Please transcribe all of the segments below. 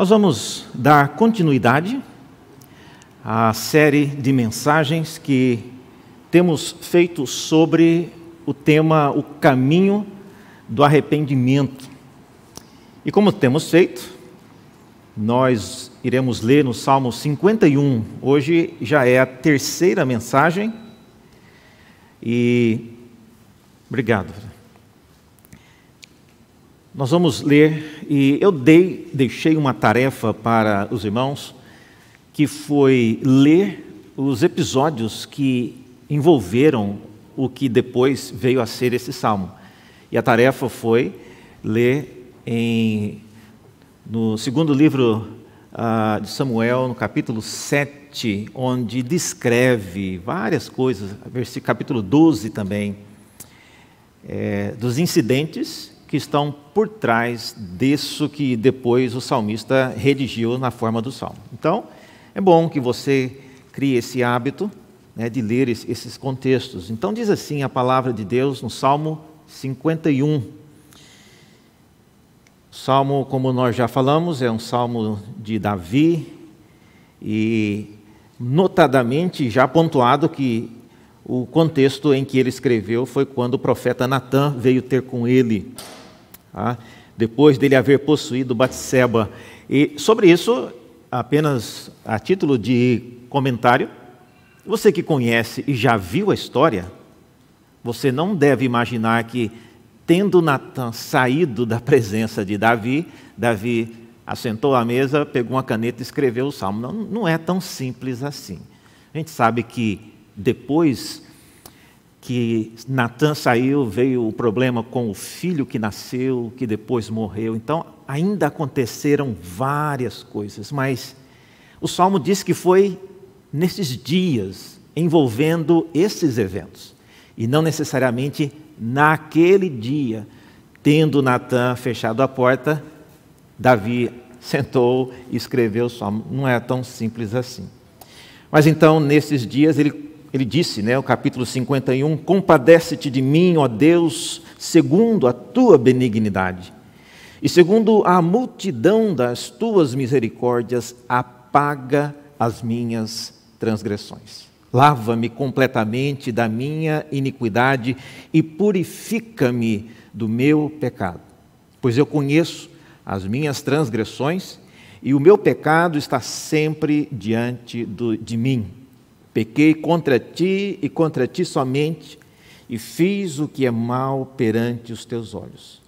Nós vamos dar continuidade à série de mensagens que temos feito sobre o tema o caminho do arrependimento. E como temos feito, nós iremos ler no Salmo 51. Hoje já é a terceira mensagem. E obrigado. Nós vamos ler, e eu dei, deixei uma tarefa para os irmãos, que foi ler os episódios que envolveram o que depois veio a ser esse salmo. E a tarefa foi ler em, no segundo livro uh, de Samuel, no capítulo 7, onde descreve várias coisas, capítulo 12 também, é, dos incidentes que estão por trás disso que depois o salmista redigiu na forma do salmo. Então, é bom que você crie esse hábito né, de ler esses contextos. Então, diz assim a palavra de Deus no Salmo 51. O salmo, como nós já falamos, é um salmo de Davi e, notadamente, já pontuado que o contexto em que ele escreveu foi quando o profeta Natan veio ter com ele tá? depois dele haver possuído Batseba. E sobre isso, apenas a título de comentário, você que conhece e já viu a história, você não deve imaginar que, tendo Natan saído da presença de Davi, Davi assentou à mesa, pegou uma caneta e escreveu o salmo. Não, não é tão simples assim. A gente sabe que depois que Natan saiu, veio o problema com o filho que nasceu, que depois morreu. Então, ainda aconteceram várias coisas, mas o salmo diz que foi nesses dias envolvendo esses eventos, e não necessariamente naquele dia, tendo Natan fechado a porta, Davi sentou e escreveu o salmo. Não é tão simples assim. Mas então, nesses dias, ele ele disse, né, o capítulo 51, compadece-te de mim, ó Deus, segundo a tua benignidade. E segundo a multidão das tuas misericórdias, apaga as minhas transgressões. Lava-me completamente da minha iniquidade e purifica-me do meu pecado. Pois eu conheço as minhas transgressões e o meu pecado está sempre diante do, de mim. Pequei contra ti e contra ti somente, e fiz o que é mal perante os teus olhos.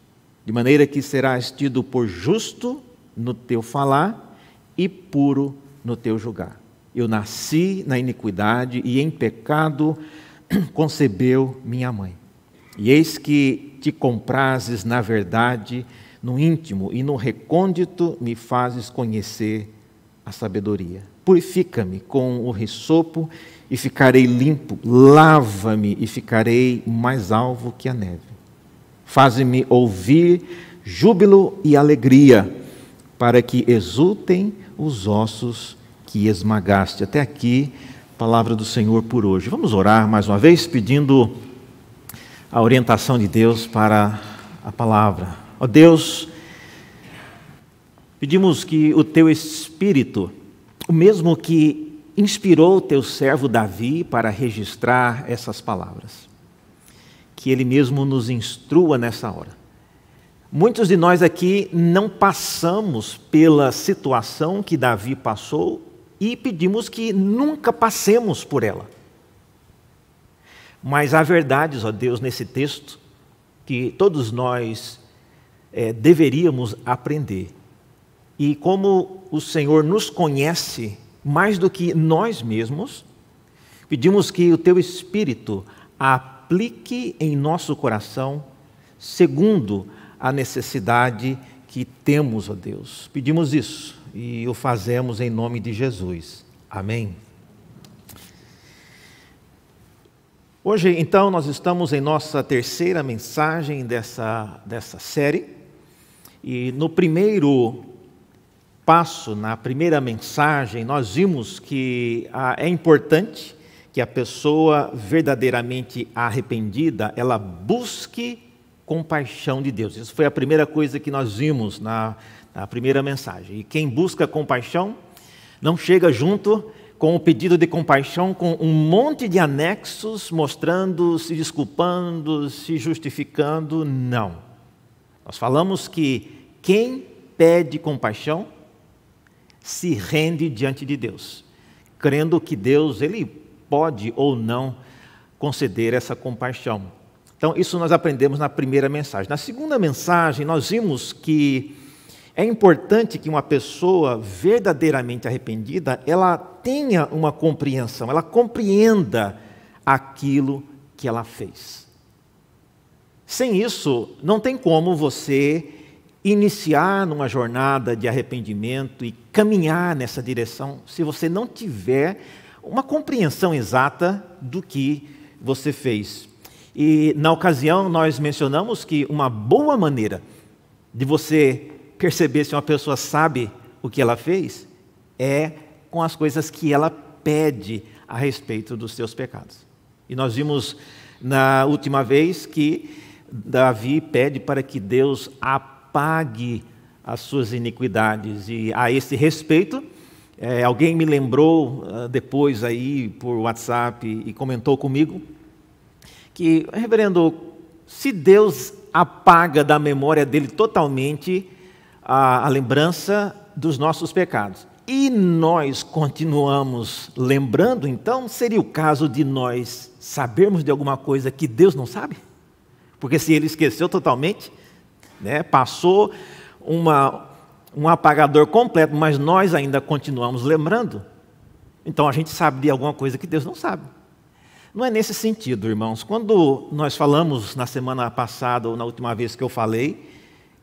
De maneira que serás tido por justo no teu falar e puro no teu julgar. Eu nasci na iniquidade e em pecado concebeu minha mãe. E eis que te comprases na verdade, no íntimo e no recôndito me fazes conhecer a sabedoria. Purifica-me com o risopo e ficarei limpo. Lava-me e ficarei mais alvo que a neve. Faze-me ouvir júbilo e alegria, para que exultem os ossos que esmagaste. Até aqui, palavra do Senhor por hoje. Vamos orar mais uma vez, pedindo a orientação de Deus para a palavra. Ó Deus, pedimos que o teu Espírito o mesmo que inspirou teu servo Davi para registrar essas palavras. Que ele mesmo nos instrua nessa hora. Muitos de nós aqui não passamos pela situação que Davi passou e pedimos que nunca passemos por ela. Mas há verdades, ó Deus, nesse texto que todos nós é, deveríamos aprender e como o Senhor nos conhece mais do que nós mesmos, pedimos que o teu Espírito aplique em nosso coração segundo a necessidade que temos, ó Deus. Pedimos isso e o fazemos em nome de Jesus. Amém. Hoje, então, nós estamos em nossa terceira mensagem dessa, dessa série. E no primeiro passo, na primeira mensagem, nós vimos que é importante que a pessoa verdadeiramente arrependida, ela busque compaixão de Deus. Isso foi a primeira coisa que nós vimos na A primeira mensagem. E quem busca compaixão não chega junto com o pedido de compaixão com um monte de anexos mostrando, se desculpando, se justificando. Não. Nós falamos que quem pede compaixão se rende diante de Deus, crendo que Deus ele pode ou não conceder essa compaixão. Então, isso nós aprendemos na primeira mensagem. Na segunda mensagem, nós vimos que é importante que uma pessoa verdadeiramente arrependida, ela tenha uma compreensão, ela compreenda aquilo que ela fez. Sem isso, não tem como você iniciar numa jornada de arrependimento e caminhar nessa direção se você não tiver uma compreensão exata do que você fez. E na ocasião nós mencionamos que uma boa maneira de você perceber se uma pessoa sabe o que ela fez é com as coisas que ela pede a respeito dos seus pecados. E nós vimos na última vez que Davi pede para que Deus apague as suas iniquidades. E a esse respeito, é, alguém me lembrou uh, depois aí por WhatsApp e comentou comigo que, reverendo, se Deus apaga da memória dele totalmente a, a lembrança dos nossos pecados, e nós continuamos lembrando, então seria o caso de nós sabermos de alguma coisa que Deus não sabe? Porque se ele esqueceu totalmente, né, passou uma, um apagador completo, mas nós ainda continuamos lembrando, então a gente sabe de alguma coisa que Deus não sabe. Não é nesse sentido, irmãos. Quando nós falamos na semana passada, ou na última vez que eu falei,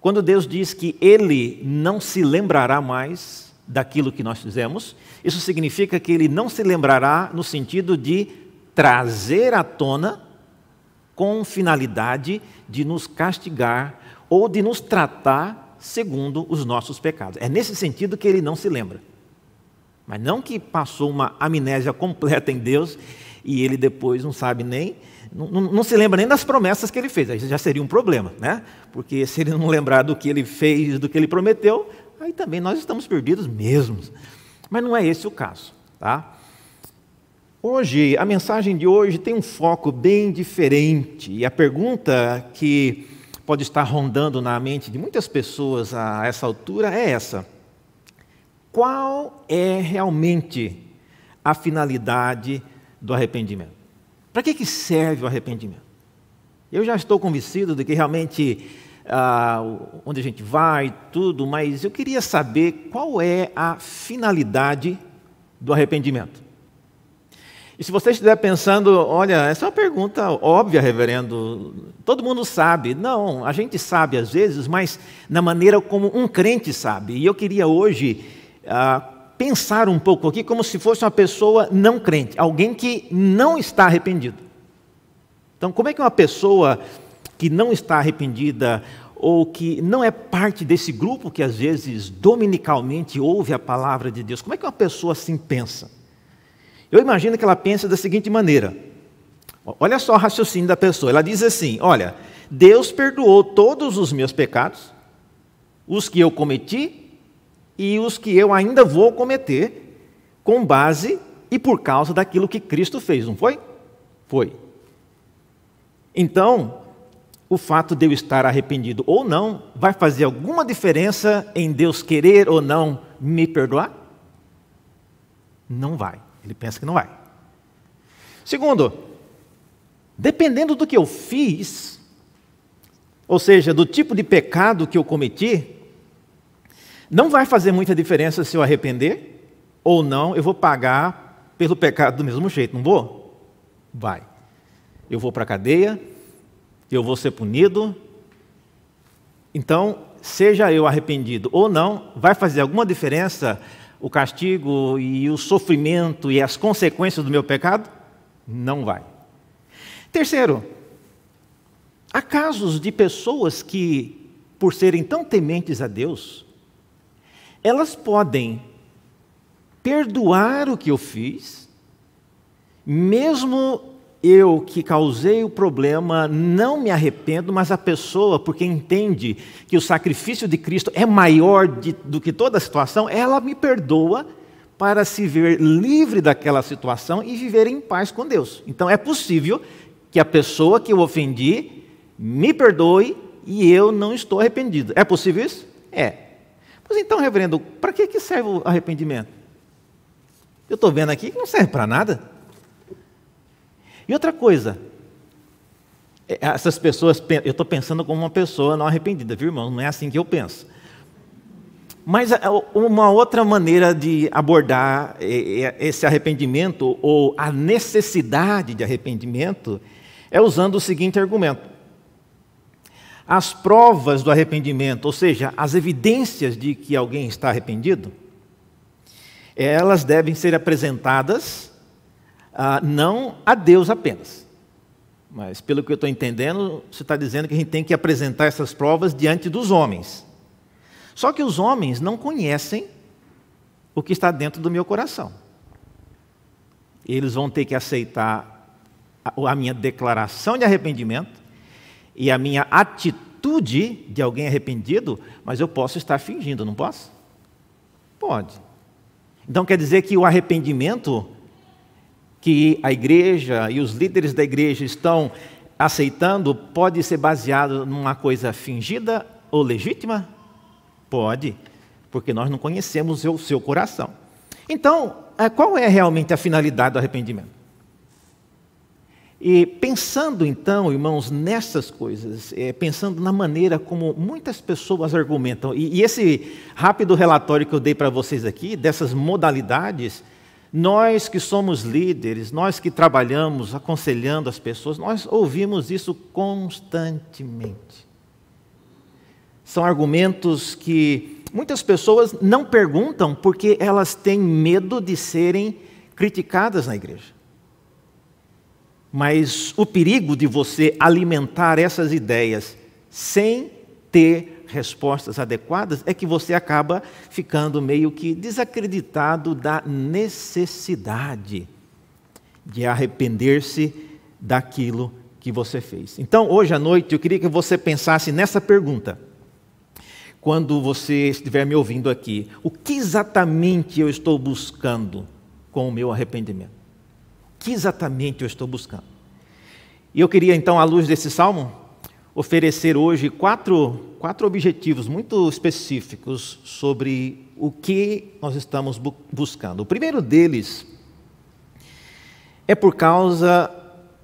quando Deus diz que Ele não se lembrará mais daquilo que nós fizemos, isso significa que Ele não se lembrará no sentido de trazer à tona com finalidade de nos castigar ou de nos tratar segundo os nossos pecados. É nesse sentido que Ele não se lembra. Mas não que passou uma amnésia completa em Deus e ele depois não sabe nem, não, não, se lembra nem das promessas que ele fez. Aí já seria um problema, né? Porque se ele não lembrar do que ele fez, do que ele prometeu, aí também nós estamos perdidos mesmo. Mas não é esse o caso, tá? Hoje, a mensagem de hoje tem um foco bem diferente. E a pergunta que pode estar rondando na mente de muitas pessoas a essa altura é essa: Qual é realmente a finalidade do arrependimento. Para que, que serve o arrependimento? Eu já estou convencido de que realmente ah, onde a gente vai, tudo, mas eu queria saber qual é a finalidade do arrependimento. E se você estiver pensando, olha, essa é uma pergunta óbvia, reverendo, todo mundo sabe. Não, a gente sabe às vezes, mas na maneira como um crente sabe. E eu queria hoje ah, pensar um pouco aqui como se fosse uma pessoa não crente, alguém que não está arrependido. Então, como é que uma pessoa que não está arrependida ou que não é parte desse grupo que às vezes dominicalmente ouve a palavra de Deus, como é que uma pessoa assim pensa? Eu imagino que ela pensa da seguinte maneira: olha só o raciocínio da pessoa. Ela diz assim: Olha, Deus perdoou todos os meus pecados, os que eu cometi e os que eu ainda vou cometer com base e por causa daquilo que Cristo fez, não foi? Foi. Então, o fato de eu estar arrependido ou não vai fazer alguma diferença em Deus querer ou não me perdoar? Não vai. Ele pensa que não vai. Segundo, dependendo do que eu fiz, ou seja, do tipo de pecado que eu cometi, não vai fazer muita diferença se eu arrepender ou não, eu vou pagar pelo pecado do mesmo jeito, não vou? Vai. Eu vou para a cadeia, eu vou ser punido. Então, seja eu arrependido ou não, vai fazer alguma diferença o castigo e o sofrimento e as consequências do meu pecado? Não vai. Terceiro, há casos de pessoas que, por serem tão tementes a Deus, elas podem perdoar o que eu fiz, mesmo eu que causei o problema não me arrependo, mas a pessoa, porque entende que o sacrifício de Cristo é maior de, do que toda a situação, ela me perdoa para se ver livre daquela situação e viver em paz com Deus. Então é possível que a pessoa que eu ofendi me perdoe e eu não estou arrependido. É possível isso? É. Pois então, reverendo, para que, que serve o arrependimento? Eu estou vendo aqui que não serve para nada. E outra coisa, é, essas pessoas, eu estou pensando como uma pessoa não arrependida, viu, irmão? Não é assim que eu penso. Mas é, uma outra maneira de abordar é, esse arrependimento, ou a necessidade de arrependimento, é usando o seguinte argumento: as provas do arrependimento, ou seja, as evidências de que alguém está arrependido, elas devem ser apresentadas ah, não a Deus apenas. Mas, pelo que eu estou entendendo, você está dizendo que a gente tem que apresentar essas provas diante dos homens. Só que os homens não conhecem o que está dentro do meu coração. Eles vão ter que aceitar a minha declaração de arrependimento e a minha atitude de alguém arrependido, mas eu posso estar fingindo, não posso? Pode. Então quer dizer que o arrependimento que a igreja e os líderes da igreja estão aceitando pode ser baseado numa coisa fingida ou legítima? Pode, porque nós não conhecemos o seu coração. Então, é, qual é realmente a finalidade do arrependimento? E pensando então, irmãos, nessas coisas, é, pensando na maneira como muitas pessoas argumentam, e, e esse rápido relatório que eu dei para vocês aqui, dessas modalidades, nós que somos líderes, nós que trabalhamos aconselhando as pessoas, nós ouvimos isso constantemente. São argumentos que muitas pessoas não perguntam porque elas têm medo de serem criticadas na igreja. Mas o perigo de você alimentar essas ideias sem ter respostas adequadas, é que você acaba ficando meio que desacreditado da necessidade de arrepender-se daquilo que você fez. Então, hoje à noite, eu queria que você pensasse nessa pergunta. Quando você estiver me ouvindo aqui, o que exatamente eu estou buscando com o meu arrependimento? O que exatamente eu estou buscando? E eu queria então, à luz desse salmo, oferecer hoje quatro, quatro objetivos muito específicos sobre o que nós estamos bu buscando. O primeiro deles é por causa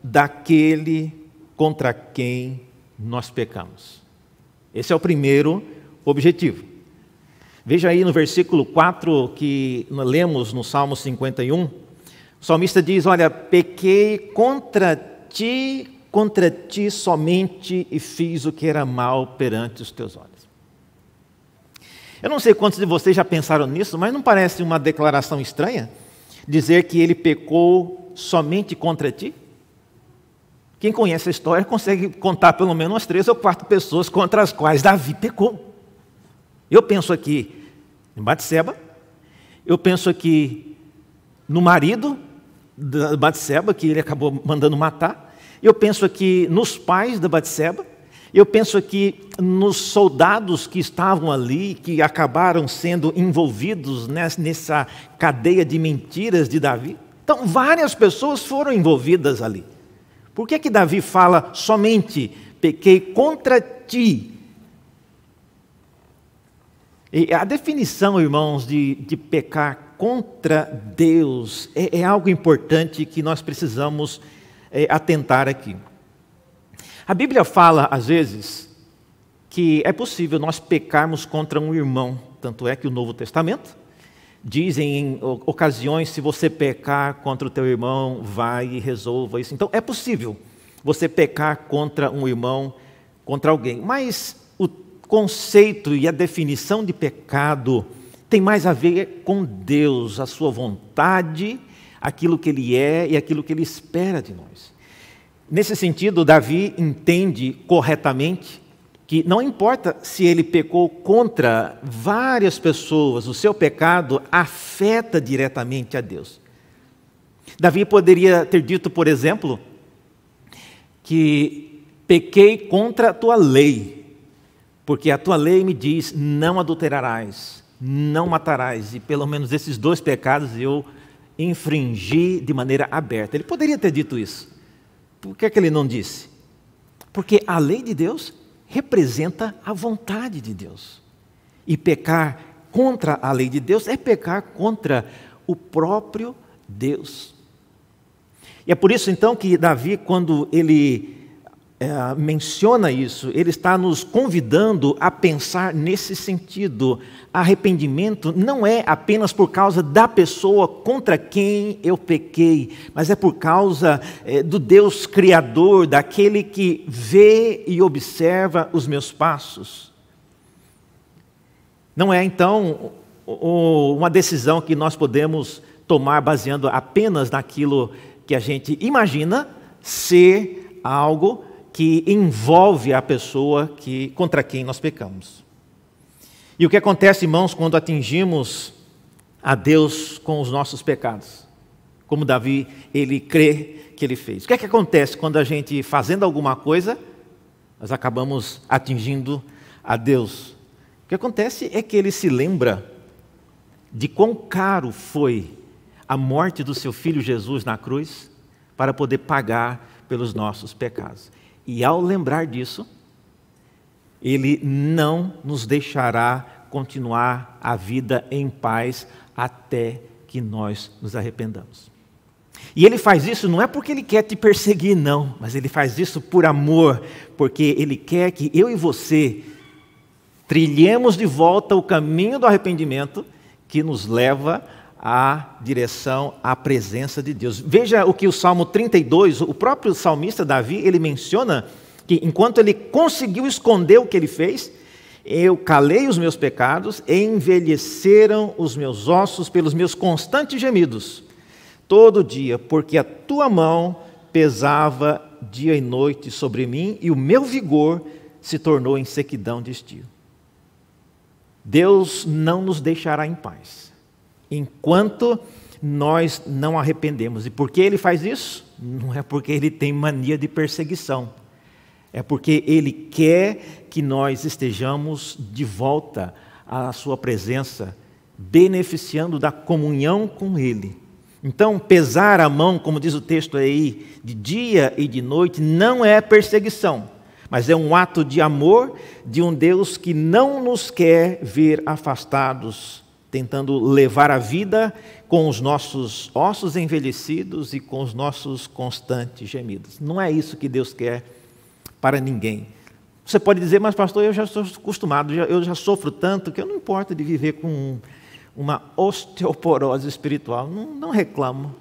daquele contra quem nós pecamos. Esse é o primeiro objetivo. Veja aí no versículo 4 que lemos no Salmo 51, o salmista diz: Olha, pequei contra ti contra ti somente e fiz o que era mal perante os teus olhos. Eu não sei quantos de vocês já pensaram nisso, mas não parece uma declaração estranha dizer que ele pecou somente contra ti? Quem conhece a história consegue contar pelo menos umas três ou quatro pessoas contra as quais Davi pecou. Eu penso aqui em Batseba, eu penso aqui no marido de Batseba, que ele acabou mandando matar, eu penso aqui nos pais da Batseba, eu penso aqui nos soldados que estavam ali, que acabaram sendo envolvidos nessa cadeia de mentiras de Davi. Então, várias pessoas foram envolvidas ali. Por que, que Davi fala somente pequei contra ti? E a definição, irmãos, de, de pecar contra Deus é, é algo importante que nós precisamos é, atentar aqui. A Bíblia fala, às vezes, que é possível nós pecarmos contra um irmão, tanto é que o Novo Testamento dizem em ocasiões, se você pecar contra o teu irmão, vai e resolva isso. Então, é possível você pecar contra um irmão, contra alguém, mas o conceito e a definição de pecado tem mais a ver com Deus, a sua vontade aquilo que ele é e aquilo que ele espera de nós. Nesse sentido, Davi entende corretamente que não importa se ele pecou contra várias pessoas, o seu pecado afeta diretamente a Deus. Davi poderia ter dito, por exemplo, que pequei contra a tua lei, porque a tua lei me diz: não adulterarás, não matarás, e pelo menos esses dois pecados eu infringi de maneira aberta. Ele poderia ter dito isso. Por que, é que ele não disse? Porque a lei de Deus representa a vontade de Deus. E pecar contra a lei de Deus é pecar contra o próprio Deus. E é por isso então que Davi, quando ele é, menciona isso, ele está nos convidando a pensar nesse sentido. Arrependimento não é apenas por causa da pessoa contra quem eu pequei, mas é por causa é, do Deus Criador, daquele que vê e observa os meus passos. Não é então uma decisão que nós podemos tomar baseando apenas naquilo que a gente imagina ser algo que envolve a pessoa que, contra quem nós pecamos. E o que acontece, irmãos, quando atingimos a Deus com os nossos pecados? Como Davi, ele crê que ele fez. O que é que acontece quando a gente, fazendo alguma coisa, nós acabamos atingindo a Deus? O que acontece é que ele se lembra de quão caro foi a morte do seu filho Jesus na cruz para poder pagar pelos nossos pecados. E ao lembrar disso, ele não nos deixará continuar a vida em paz até que nós nos arrependamos. E ele faz isso não é porque ele quer te perseguir, não, mas ele faz isso por amor, porque ele quer que eu e você trilhemos de volta o caminho do arrependimento que nos leva à direção à presença de Deus. Veja o que o Salmo 32, o próprio salmista Davi, ele menciona que enquanto ele conseguiu esconder o que ele fez, eu calei os meus pecados envelheceram os meus ossos pelos meus constantes gemidos, todo dia, porque a tua mão pesava dia e noite sobre mim e o meu vigor se tornou em sequidão de estio. Deus não nos deixará em paz enquanto nós não arrependemos. E por que ele faz isso? Não é porque ele tem mania de perseguição. É porque ele quer que nós estejamos de volta à sua presença, beneficiando da comunhão com ele. Então, pesar a mão, como diz o texto aí, de dia e de noite, não é perseguição, mas é um ato de amor de um Deus que não nos quer ver afastados tentando levar a vida com os nossos ossos envelhecidos e com os nossos constantes gemidos. Não é isso que Deus quer para ninguém. Você pode dizer, mas pastor, eu já estou acostumado, eu já sofro tanto que eu não importa de viver com uma osteoporose espiritual, não, não reclamo.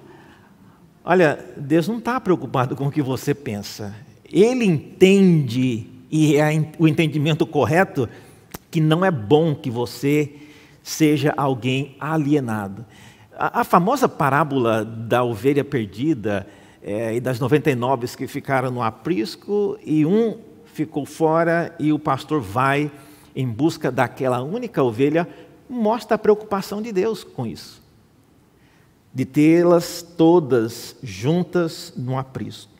Olha, Deus não está preocupado com o que você pensa. Ele entende, e é o entendimento correto, que não é bom que você seja alguém alienado. A, a famosa parábola da ovelha perdida é, e das 99 que ficaram no aprisco e um ficou fora e o pastor vai em busca daquela única ovelha, mostra a preocupação de Deus com isso. De tê-las todas juntas no aprisco.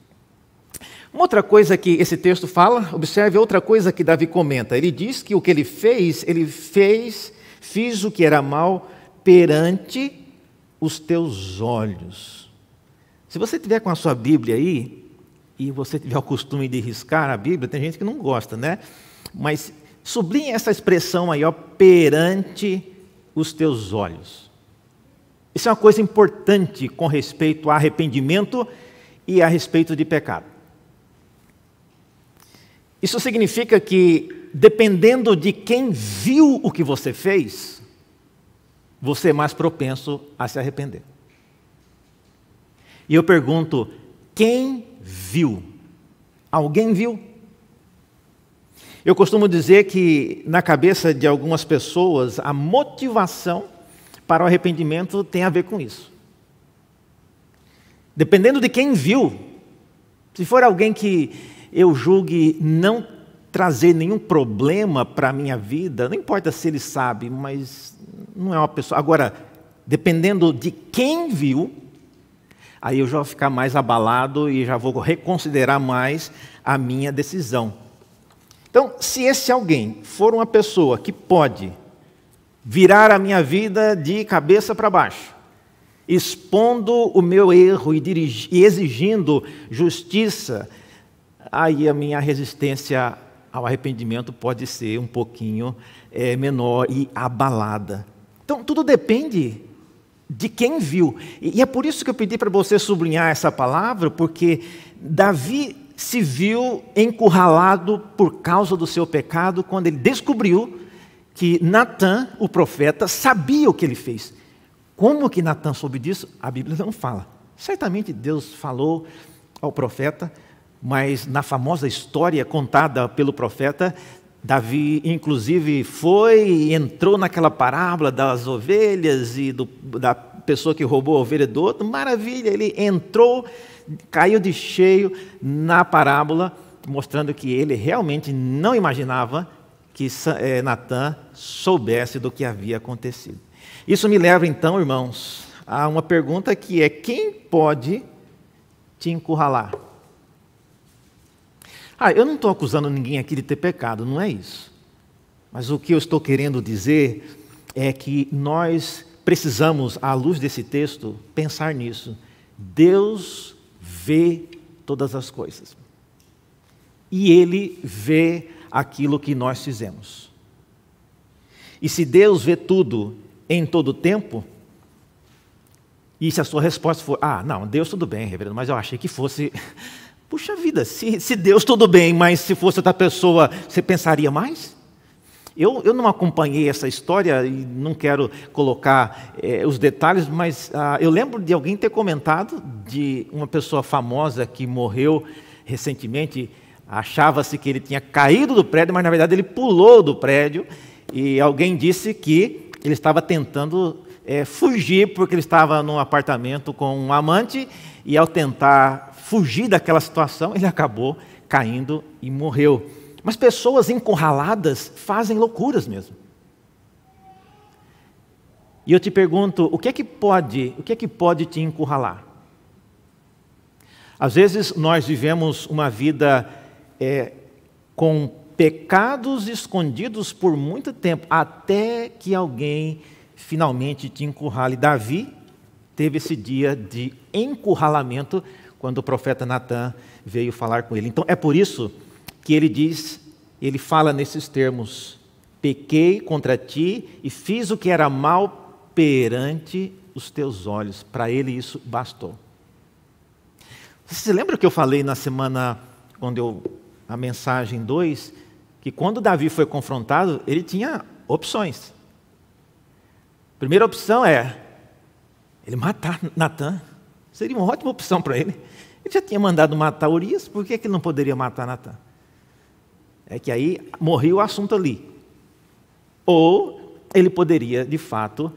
Uma outra coisa que esse texto fala, observe outra coisa que Davi comenta. Ele diz que o que ele fez, ele fez Fiz o que era mal perante os teus olhos. Se você tiver com a sua Bíblia aí, e você tiver o costume de riscar a Bíblia, tem gente que não gosta, né? Mas sublinhe essa expressão aí, ó, perante os teus olhos. Isso é uma coisa importante com respeito a arrependimento e a respeito de pecado. Isso significa que dependendo de quem viu o que você fez, você é mais propenso a se arrepender. E eu pergunto: quem viu? Alguém viu? Eu costumo dizer que na cabeça de algumas pessoas a motivação para o arrependimento tem a ver com isso. Dependendo de quem viu, se for alguém que eu julgue não trazer nenhum problema para a minha vida, não importa se ele sabe, mas não é uma pessoa. Agora, dependendo de quem viu, aí eu já vou ficar mais abalado e já vou reconsiderar mais a minha decisão. Então, se esse alguém for uma pessoa que pode virar a minha vida de cabeça para baixo, expondo o meu erro e, e exigindo justiça, aí a minha resistência ao arrependimento pode ser um pouquinho é, menor e abalada. Então, tudo depende de quem viu. E é por isso que eu pedi para você sublinhar essa palavra, porque Davi se viu encurralado por causa do seu pecado quando ele descobriu que Natan, o profeta, sabia o que ele fez. Como que Natan soube disso? A Bíblia não fala. Certamente Deus falou ao profeta, mas na famosa história contada pelo profeta, Davi, inclusive, foi e entrou naquela parábola das ovelhas e do, da pessoa que roubou a ovelha do outro. Maravilha, ele entrou, caiu de cheio na parábola, mostrando que ele realmente não imaginava que é, Natan soubesse do que havia acontecido. Isso me leva então, irmãos, a uma pergunta que é: quem pode te encurralar? Ah, eu não estou acusando ninguém aqui de ter pecado, não é isso. Mas o que eu estou querendo dizer é que nós precisamos, à luz desse texto, pensar nisso. Deus vê todas as coisas. E Ele vê aquilo que nós fizemos. E se Deus vê tudo em todo tempo, e se a sua resposta for, ah, não, Deus tudo bem, reverendo, mas eu achei que fosse. Puxa vida, se, se Deus tudo bem, mas se fosse outra pessoa, você pensaria mais? Eu, eu não acompanhei essa história e não quero colocar eh, os detalhes, mas ah, eu lembro de alguém ter comentado de uma pessoa famosa que morreu recentemente. Achava-se que ele tinha caído do prédio, mas na verdade ele pulou do prédio. E alguém disse que ele estava tentando é, fugir porque ele estava num apartamento com um amante e ao tentar fugir daquela situação, ele acabou caindo e morreu. Mas pessoas encurraladas fazem loucuras mesmo. E eu te pergunto, o que é que pode, o que é que pode te encurralar? Às vezes nós vivemos uma vida é, com pecados escondidos por muito tempo, até que alguém finalmente te encurrale. Davi teve esse dia de encurralamento quando o profeta Natan veio falar com ele. Então é por isso que ele diz, ele fala nesses termos: pequei contra ti e fiz o que era mal perante os teus olhos. Para ele isso bastou. Você se lembra que eu falei na semana, quando eu, a mensagem 2, que quando Davi foi confrontado, ele tinha opções. Primeira opção é ele matar Natan. Seria uma ótima opção para ele. Ele já tinha mandado matar Urias, por que, que ele não poderia matar Natan? É que aí morreu o assunto ali. Ou ele poderia, de fato,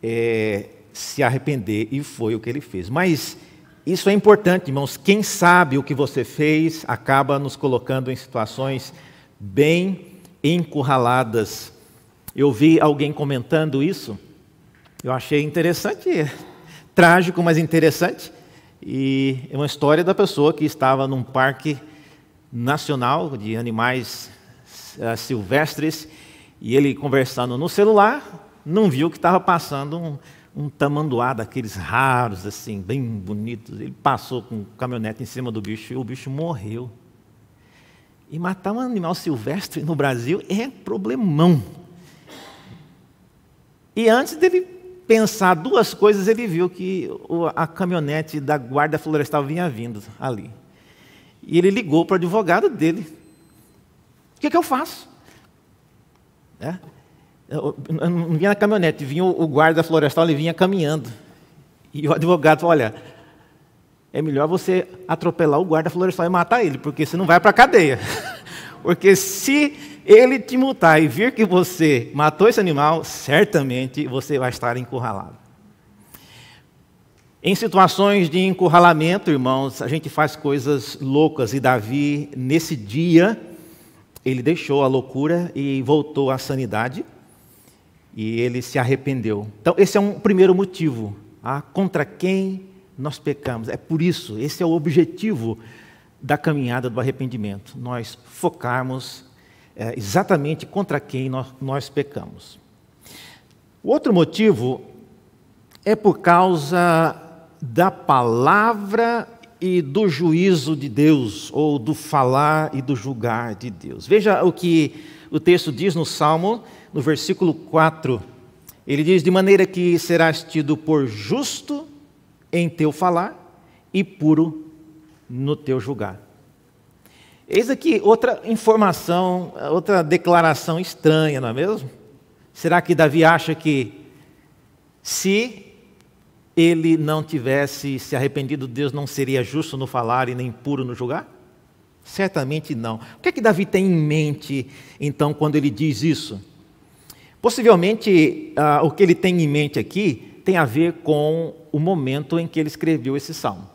é, se arrepender, e foi o que ele fez. Mas isso é importante, irmãos. Quem sabe o que você fez acaba nos colocando em situações bem encurraladas. Eu vi alguém comentando isso, eu achei interessante, trágico, mas interessante. E é uma história da pessoa que estava num parque nacional de animais uh, silvestres e ele conversando no celular, não viu que estava passando um, um tamanduá daqueles raros, assim, bem bonitos. Ele passou com caminhonete em cima do bicho e o bicho morreu. E matar um animal silvestre no Brasil é problemão. E antes dele pensar duas coisas, ele viu que a caminhonete da guarda florestal vinha vindo ali. E ele ligou para o advogado dele. O que, é que eu faço? É? Eu não vinha na caminhonete, vinha o guarda florestal, ele vinha caminhando. E o advogado falou, olha, é melhor você atropelar o guarda florestal e matar ele, porque você não vai para a cadeia. porque se ele te multar e vir que você matou esse animal, certamente você vai estar encurralado. Em situações de encurralamento, irmãos, a gente faz coisas loucas e Davi, nesse dia, ele deixou a loucura e voltou à sanidade e ele se arrependeu. Então, esse é um primeiro motivo. Ah, contra quem nós pecamos. É por isso, esse é o objetivo da caminhada do arrependimento. Nós focarmos é, exatamente contra quem nós, nós pecamos. O outro motivo é por causa da palavra e do juízo de Deus, ou do falar e do julgar de Deus. Veja o que o texto diz no Salmo, no versículo 4. Ele diz: De maneira que serás tido por justo em teu falar e puro no teu julgar. Eis aqui outra informação, outra declaração estranha, não é mesmo? Será que Davi acha que se ele não tivesse se arrependido, Deus não seria justo no falar e nem puro no julgar? Certamente não. O que é que Davi tem em mente, então, quando ele diz isso? Possivelmente, ah, o que ele tem em mente aqui tem a ver com o momento em que ele escreveu esse salmo.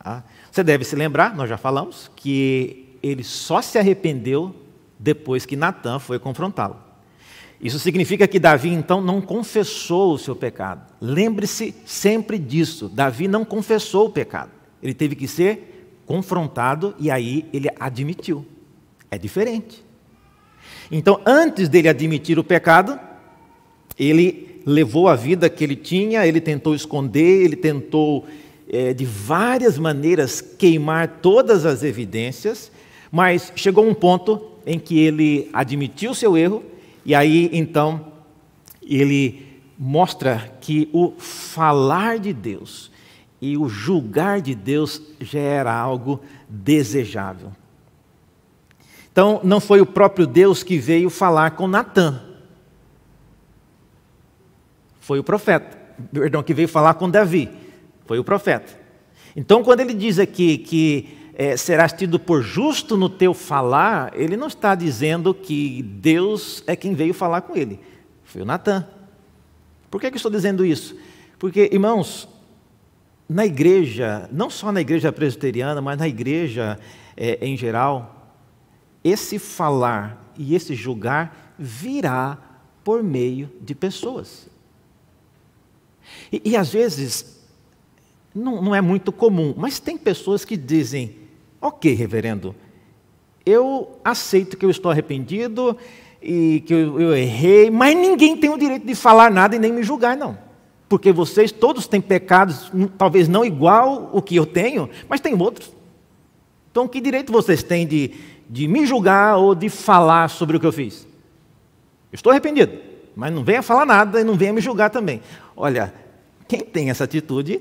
Ah, você deve se lembrar, nós já falamos, que ele só se arrependeu depois que Natan foi confrontá-lo. Isso significa que Davi então não confessou o seu pecado. Lembre-se sempre disso. Davi não confessou o pecado. Ele teve que ser confrontado e aí ele admitiu. É diferente. Então, antes dele admitir o pecado, ele levou a vida que ele tinha, ele tentou esconder, ele tentou é, de várias maneiras queimar todas as evidências, mas chegou um ponto em que ele admitiu seu erro e aí, então, ele mostra que o falar de Deus e o julgar de Deus já era algo desejável. Então, não foi o próprio Deus que veio falar com Natã. Foi o profeta. Perdão, que veio falar com Davi. Foi o profeta. Então, quando ele diz aqui que é, serás tido por justo no teu falar, ele não está dizendo que Deus é quem veio falar com ele. Foi o Natan. Por que, que eu estou dizendo isso? Porque, irmãos, na igreja, não só na igreja presbiteriana, mas na igreja é, em geral, esse falar e esse julgar virá por meio de pessoas. E, e às vezes, não, não é muito comum, mas tem pessoas que dizem: Ok, reverendo, eu aceito que eu estou arrependido e que eu, eu, errei, mas ninguém tem o direito de falar nada e nem me julgar, não. Porque vocês todos têm pecados, hum, talvez não igual o que eu tenho, mas tem outros. Então, que direito vocês têm de, de me julgar ou de falar sobre o que eu fiz? Eu estou arrependido, mas não venha falar nada e não venha me julgar também. Olha, quem tem essa atitude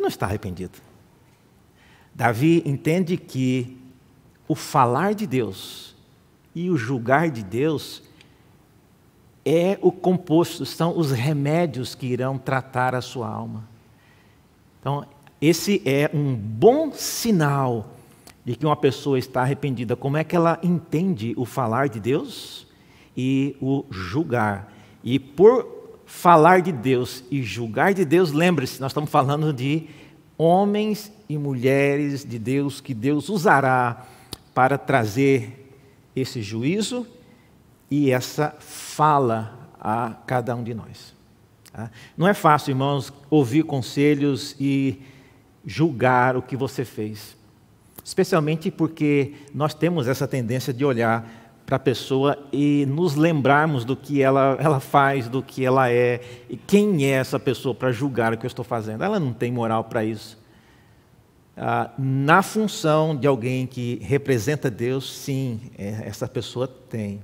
não está arrependido. Davi entende que o falar de Deus e o julgar de Deus é o composto, são os remédios que irão tratar a sua alma. Então, esse é um bom sinal de que uma pessoa está arrependida. Como é que ela entende o falar de Deus e o julgar? E por falar de Deus e julgar de Deus, lembre-se, nós estamos falando de homens e mulheres de Deus que Deus usará para trazer esse juízo e essa fala a cada um de nós. Tá? Não é fácil, irmãos, ouvir conselhos e julgar o que você fez, especialmente porque nós temos essa tendência de olhar para a pessoa e nos lembrarmos do que ela, ela faz, do que ela é, e quem é essa pessoa para julgar o que eu estou fazendo. Ela não tem moral para isso. Ah, na função de alguém que representa Deus, sim, é, essa pessoa tem.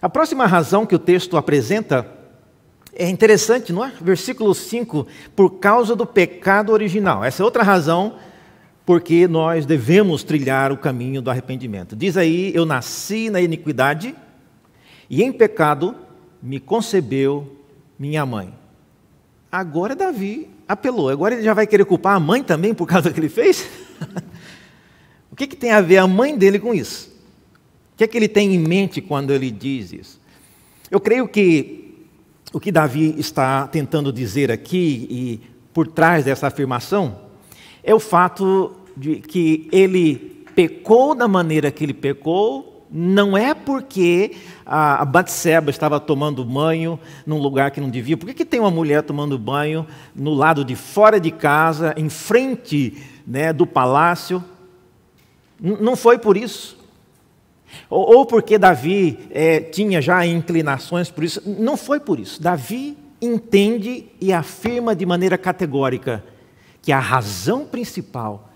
A próxima razão que o texto apresenta é interessante, não é? Versículo 5, por causa do pecado original. Essa é outra razão porque nós devemos trilhar o caminho do arrependimento. Diz aí: Eu nasci na iniquidade e em pecado me concebeu minha mãe. Agora Davi apelou, agora ele já vai querer culpar a mãe também por causa do que ele fez? o que, que tem a ver a mãe dele com isso? O que é que ele tem em mente quando ele diz isso? Eu creio que o que Davi está tentando dizer aqui e por trás dessa afirmação é o fato de que ele pecou da maneira que ele pecou não é porque a Batseba estava tomando banho num lugar que não devia. Por que, que tem uma mulher tomando banho no lado de fora de casa, em frente né, do palácio? Não foi por isso. Ou, ou porque Davi é, tinha já inclinações por isso. Não foi por isso. Davi entende e afirma de maneira categórica que a razão principal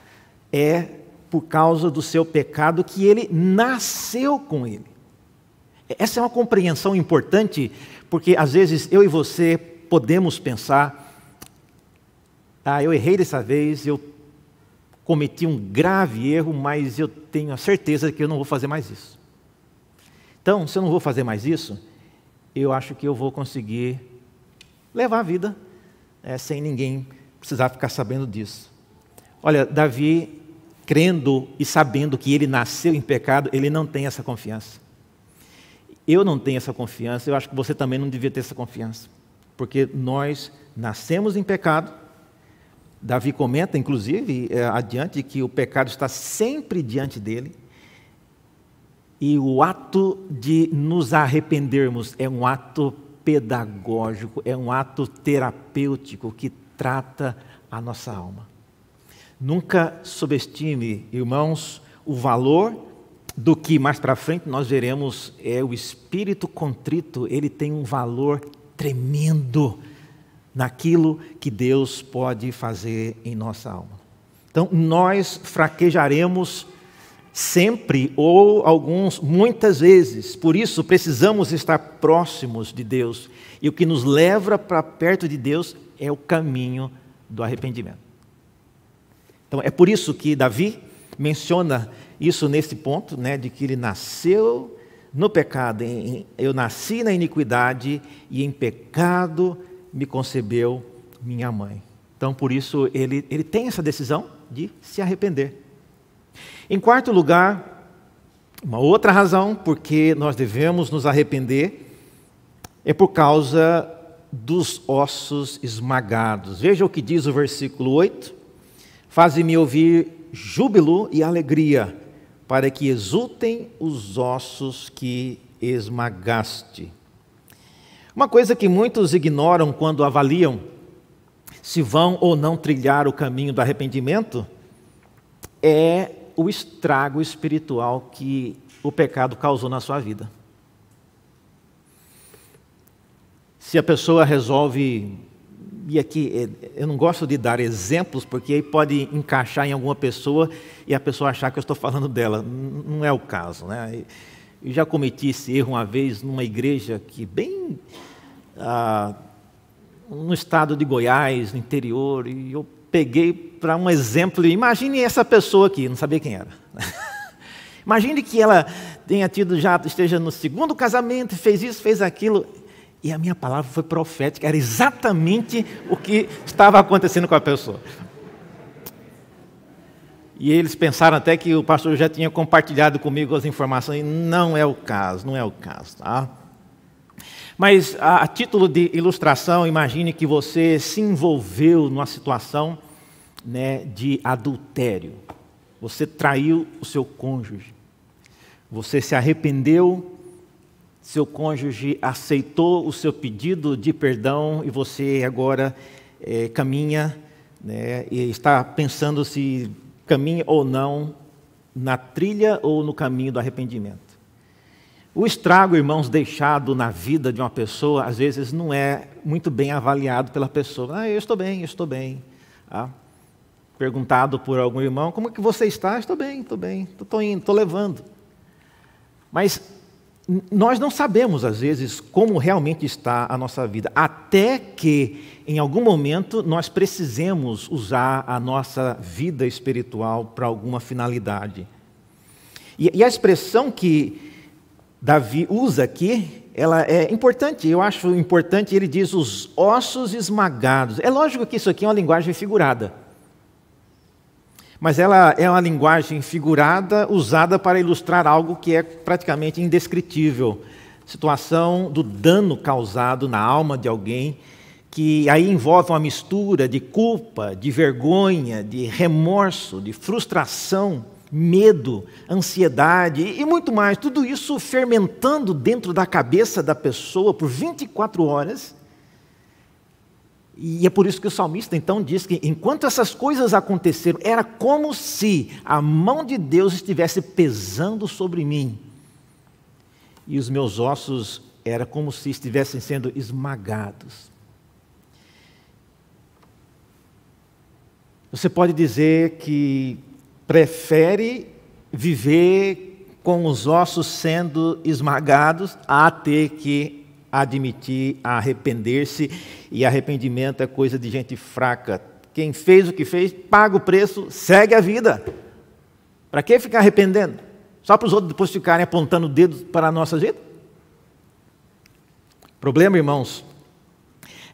é por causa do seu pecado que ele nasceu com ele. Essa é uma compreensão importante, porque às vezes eu e você podemos pensar: ah, eu errei dessa vez, eu cometi um grave erro, mas eu tenho a certeza que eu não vou fazer mais isso. Então, se eu não vou fazer mais isso, eu acho que eu vou conseguir levar a vida é, sem ninguém precisar ficar sabendo disso. Olha, Davi, crendo e sabendo que ele nasceu em pecado, ele não tem essa confiança. Eu não tenho essa confiança, eu acho que você também não devia ter essa confiança. Porque nós nascemos em pecado, Davi comenta, inclusive, é, adiante, que o pecado está sempre diante dele. E o ato de nos arrependermos é um ato pedagógico, é um ato terapêutico que trata a nossa alma. Nunca subestime, irmãos, o valor do que mais para frente nós veremos é o espírito contrito, ele tem um valor tremendo naquilo que Deus pode fazer em nossa alma. Então, nós fraquejaremos sempre ou alguns muitas vezes. Por isso precisamos estar próximos de Deus. E o que nos leva para perto de Deus é o caminho do arrependimento. Então é por isso que Davi menciona isso nesse ponto, né, de que ele nasceu no pecado, eu nasci na iniquidade e em pecado me concebeu minha mãe. Então, por isso, ele, ele tem essa decisão de se arrepender. Em quarto lugar, uma outra razão porque nós devemos nos arrepender é por causa dos ossos esmagados. Veja o que diz o versículo 8: Faze-me ouvir júbilo e alegria, para que exultem os ossos que esmagaste. Uma coisa que muitos ignoram quando avaliam se vão ou não trilhar o caminho do arrependimento é o estrago espiritual que o pecado causou na sua vida. Se a pessoa resolve, e aqui é, eu não gosto de dar exemplos, porque aí pode encaixar em alguma pessoa e a pessoa achar que eu estou falando dela. Não é o caso, né? Eu já cometi esse erro uma vez numa igreja que bem ah, no estado de Goiás, no interior, e eu peguei para um exemplo. Imagine essa pessoa aqui, não sabia quem era. Imagine que ela tenha tido já esteja no segundo casamento, fez isso, fez aquilo, e a minha palavra foi profética, era exatamente o que estava acontecendo com a pessoa. E eles pensaram até que o pastor já tinha compartilhado comigo as informações. Não é o caso, não é o caso. Tá? Mas a, título de ilustração, imagine que você se envolveu numa situação né, de adultério. Você traiu o seu cônjuge. Você se arrependeu, seu cônjuge aceitou o seu pedido de perdão e você agora é, caminha né, e está pensando se caminha ou não na trilha ou no caminho do arrependimento. O estrago, irmãos, deixado na vida de uma pessoa, às vezes não é muito bem avaliado pela pessoa. Ah, eu estou bem, eu estou bem. Ah, perguntado por algum irmão, como é que você está? Estou bem, estou bem, estou indo, estou levando. Mas nós não sabemos, às vezes, como realmente está a nossa vida, até que, em algum momento, nós precisemos usar a nossa vida espiritual para alguma finalidade. E, e a expressão que Davi usa aqui, ela é importante, eu acho importante, ele diz os ossos esmagados. É lógico que isso aqui é uma linguagem figurada. Mas ela é uma linguagem figurada usada para ilustrar algo que é praticamente indescritível. Situação do dano causado na alma de alguém, que aí envolve uma mistura de culpa, de vergonha, de remorso, de frustração, medo, ansiedade e muito mais. Tudo isso fermentando dentro da cabeça da pessoa por 24 horas. E é por isso que o salmista então diz que enquanto essas coisas aconteceram, era como se a mão de Deus estivesse pesando sobre mim. E os meus ossos era como se estivessem sendo esmagados. Você pode dizer que prefere viver com os ossos sendo esmagados a ter que admitir, arrepender-se, e arrependimento é coisa de gente fraca. Quem fez o que fez, paga o preço, segue a vida. Para que ficar arrependendo? Só para os outros depois ficarem apontando o dedo para a nossa vida? O problema, irmãos,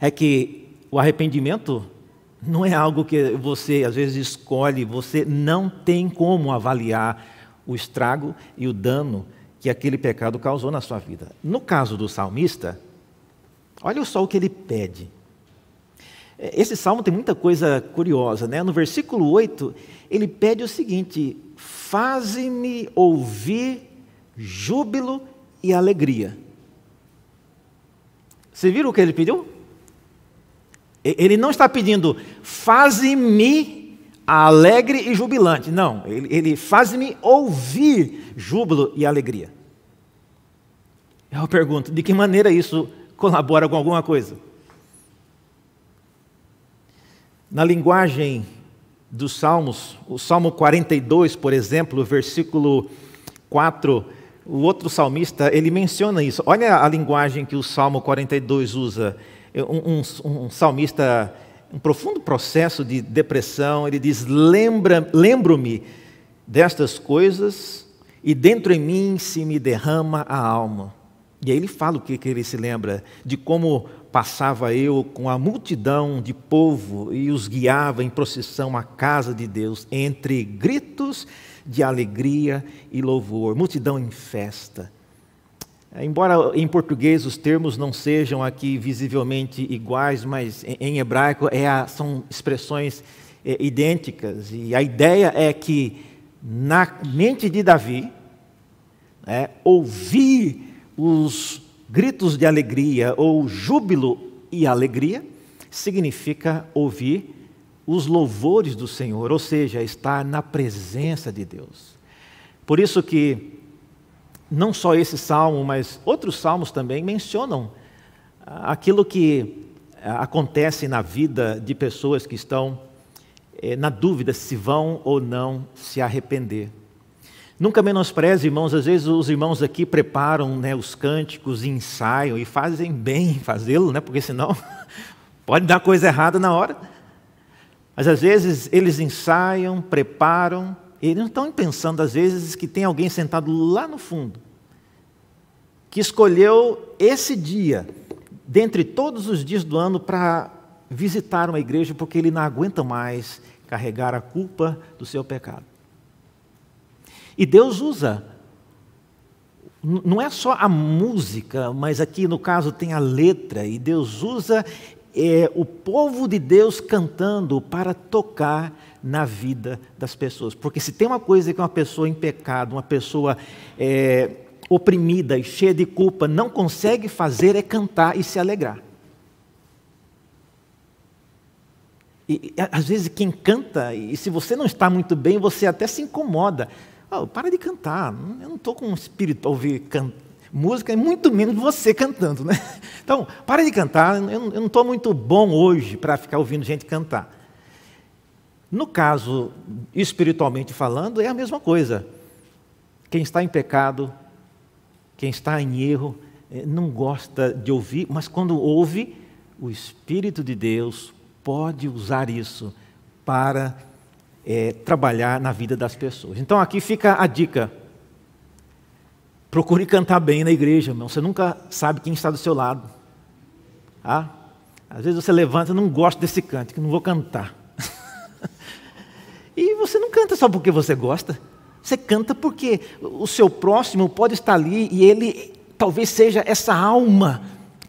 é que o arrependimento não é algo que você às vezes escolhe, você não tem como avaliar o estrago e o dano que aquele pecado causou na sua vida. No caso do salmista, olha só o que ele pede. Esse salmo tem muita coisa curiosa, né? No versículo 8, ele pede o seguinte: Faze-me ouvir júbilo e alegria. Você viram o que ele pediu? Ele não está pedindo, faze-me alegre e jubilante. Não, ele, ele faz-me ouvir júbilo e alegria. Eu pergunto, de que maneira isso colabora com alguma coisa? Na linguagem dos Salmos, o Salmo 42, por exemplo, versículo 4, o outro salmista, ele menciona isso. Olha a linguagem que o Salmo 42 usa um, um, um salmista um profundo processo de depressão, ele diz: lembro-me destas coisas e dentro em mim se me derrama a alma. E aí ele fala o que, que ele se lembra, de como passava eu com a multidão de povo e os guiava em procissão à casa de Deus, entre gritos de alegria e louvor, multidão em festa. É, embora em português os termos não sejam aqui visivelmente iguais, mas em hebraico é a, são expressões é, idênticas. E a ideia é que na mente de Davi, é, ouvir os gritos de alegria ou júbilo e alegria significa ouvir os louvores do Senhor, ou seja, estar na presença de Deus. Por isso que não só esse salmo, mas outros salmos também mencionam ah, aquilo que ah, acontece na vida de pessoas que estão eh, na dúvida se vão ou não se arrepender. Nunca menospreze, irmãos, às vezes os irmãos aqui preparam né, os cânticos, ensaiam e fazem bem fazê-lo, né, porque senão pode dar coisa errada na hora. Mas às vezes eles ensaiam, preparam, eles não estão pensando, às vezes, que tem alguém sentado lá no fundo, que escolheu esse dia, dentre todos os dias do ano, para visitar uma igreja, porque ele não aguenta mais carregar a culpa do seu pecado. E Deus usa, não é só a música, mas aqui no caso tem a letra, e Deus usa é, o povo de Deus cantando para tocar na vida das pessoas. Porque se tem uma coisa que uma pessoa em pecado, uma pessoa é, oprimida e cheia de culpa não consegue fazer é cantar e se alegrar. E, às vezes quem canta, e se você não está muito bem, você até se incomoda. Oh, para de cantar, eu não estou com um espírito para ouvir música, e muito menos você cantando, né? Então, para de cantar, eu não estou muito bom hoje para ficar ouvindo gente cantar. No caso, espiritualmente falando, é a mesma coisa. Quem está em pecado, quem está em erro, eh, não gosta de ouvir, mas quando ouve, o Espírito de Deus pode usar isso para é, trabalhar na vida das pessoas. Então aqui fica a dica. Procure cantar bem na igreja, irmão. Você nunca sabe quem está do seu lado. Ah? Às vezes você levanta, não gosto desse canto, que não vou cantar. E você não canta só porque você gosta. Você canta porque o seu próximo pode estar ali e ele talvez seja essa alma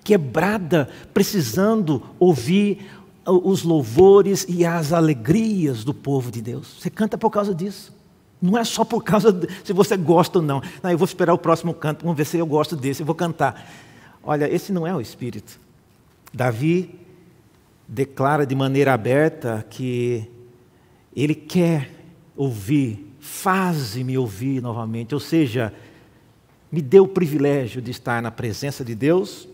quebrada, precisando ouvir os louvores e as alegrias do povo de Deus. Você canta por causa disso. Não é só por causa de, se você gosta ou não. não. Eu vou esperar o próximo canto, vamos ver se eu gosto desse, eu vou cantar. Olha, esse não é o espírito. Davi declara de maneira aberta que ele quer ouvir, faze-me ouvir novamente, ou seja, me dê o privilégio de estar na presença de Deus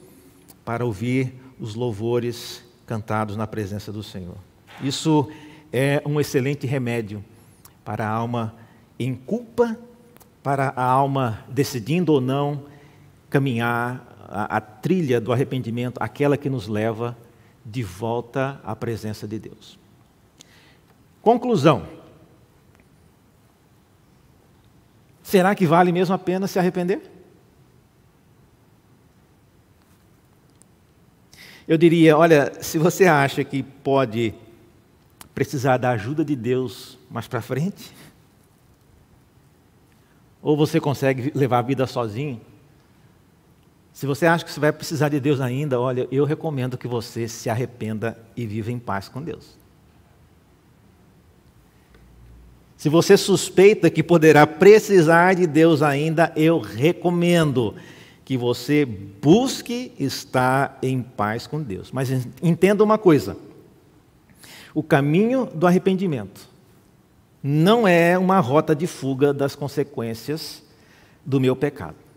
para ouvir os louvores cantados na presença do Senhor. Isso é um excelente remédio para a alma em culpa, para a alma decidindo ou não caminhar a, a trilha do arrependimento, aquela que nos leva de volta à presença de Deus. Conclusão. Será que vale mesmo a pena se arrepender? Eu diria: olha, se você acha que pode precisar da ajuda de Deus mais para frente, ou você consegue levar a vida sozinho, se você acha que você vai precisar de Deus ainda, olha, eu recomendo que você se arrependa e viva em paz com Deus. Se você suspeita que poderá precisar de Deus ainda, eu recomendo que você busque estar em paz com Deus. Mas entenda uma coisa: o caminho do arrependimento não é uma rota de fuga das consequências do meu pecado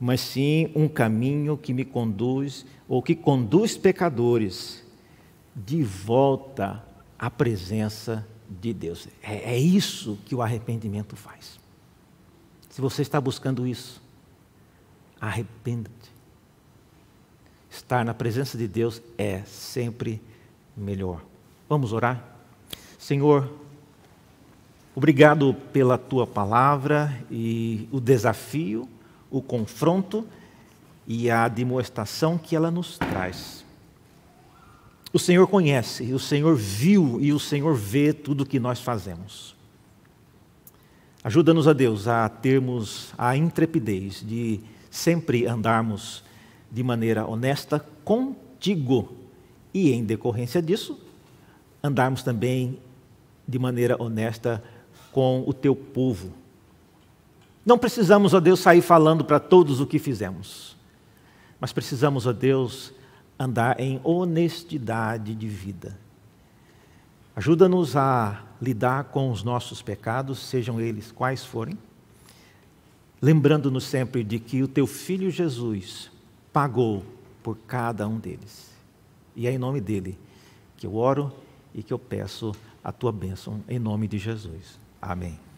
mas sim um caminho que me conduz, ou que conduz pecadores de volta à presença de Deus. É, é isso que o arrependimento faz. Se você está buscando isso, arrependa-te. Estar na presença de Deus é sempre melhor. Vamos orar? Senhor, obrigado pela tua palavra e o desafio o confronto e a demonstração que ela nos traz. O Senhor conhece, o Senhor viu e o Senhor vê tudo o que nós fazemos. Ajuda-nos a Deus a termos a intrepidez de sempre andarmos de maneira honesta contigo e, em decorrência disso, andarmos também de maneira honesta com o teu povo, não precisamos, ó Deus, sair falando para todos o que fizemos, mas precisamos, ó Deus, andar em honestidade de vida. Ajuda-nos a lidar com os nossos pecados, sejam eles quais forem, lembrando-nos sempre de que o teu filho Jesus pagou por cada um deles. E é em nome dele que eu oro e que eu peço a tua bênção, em nome de Jesus. Amém.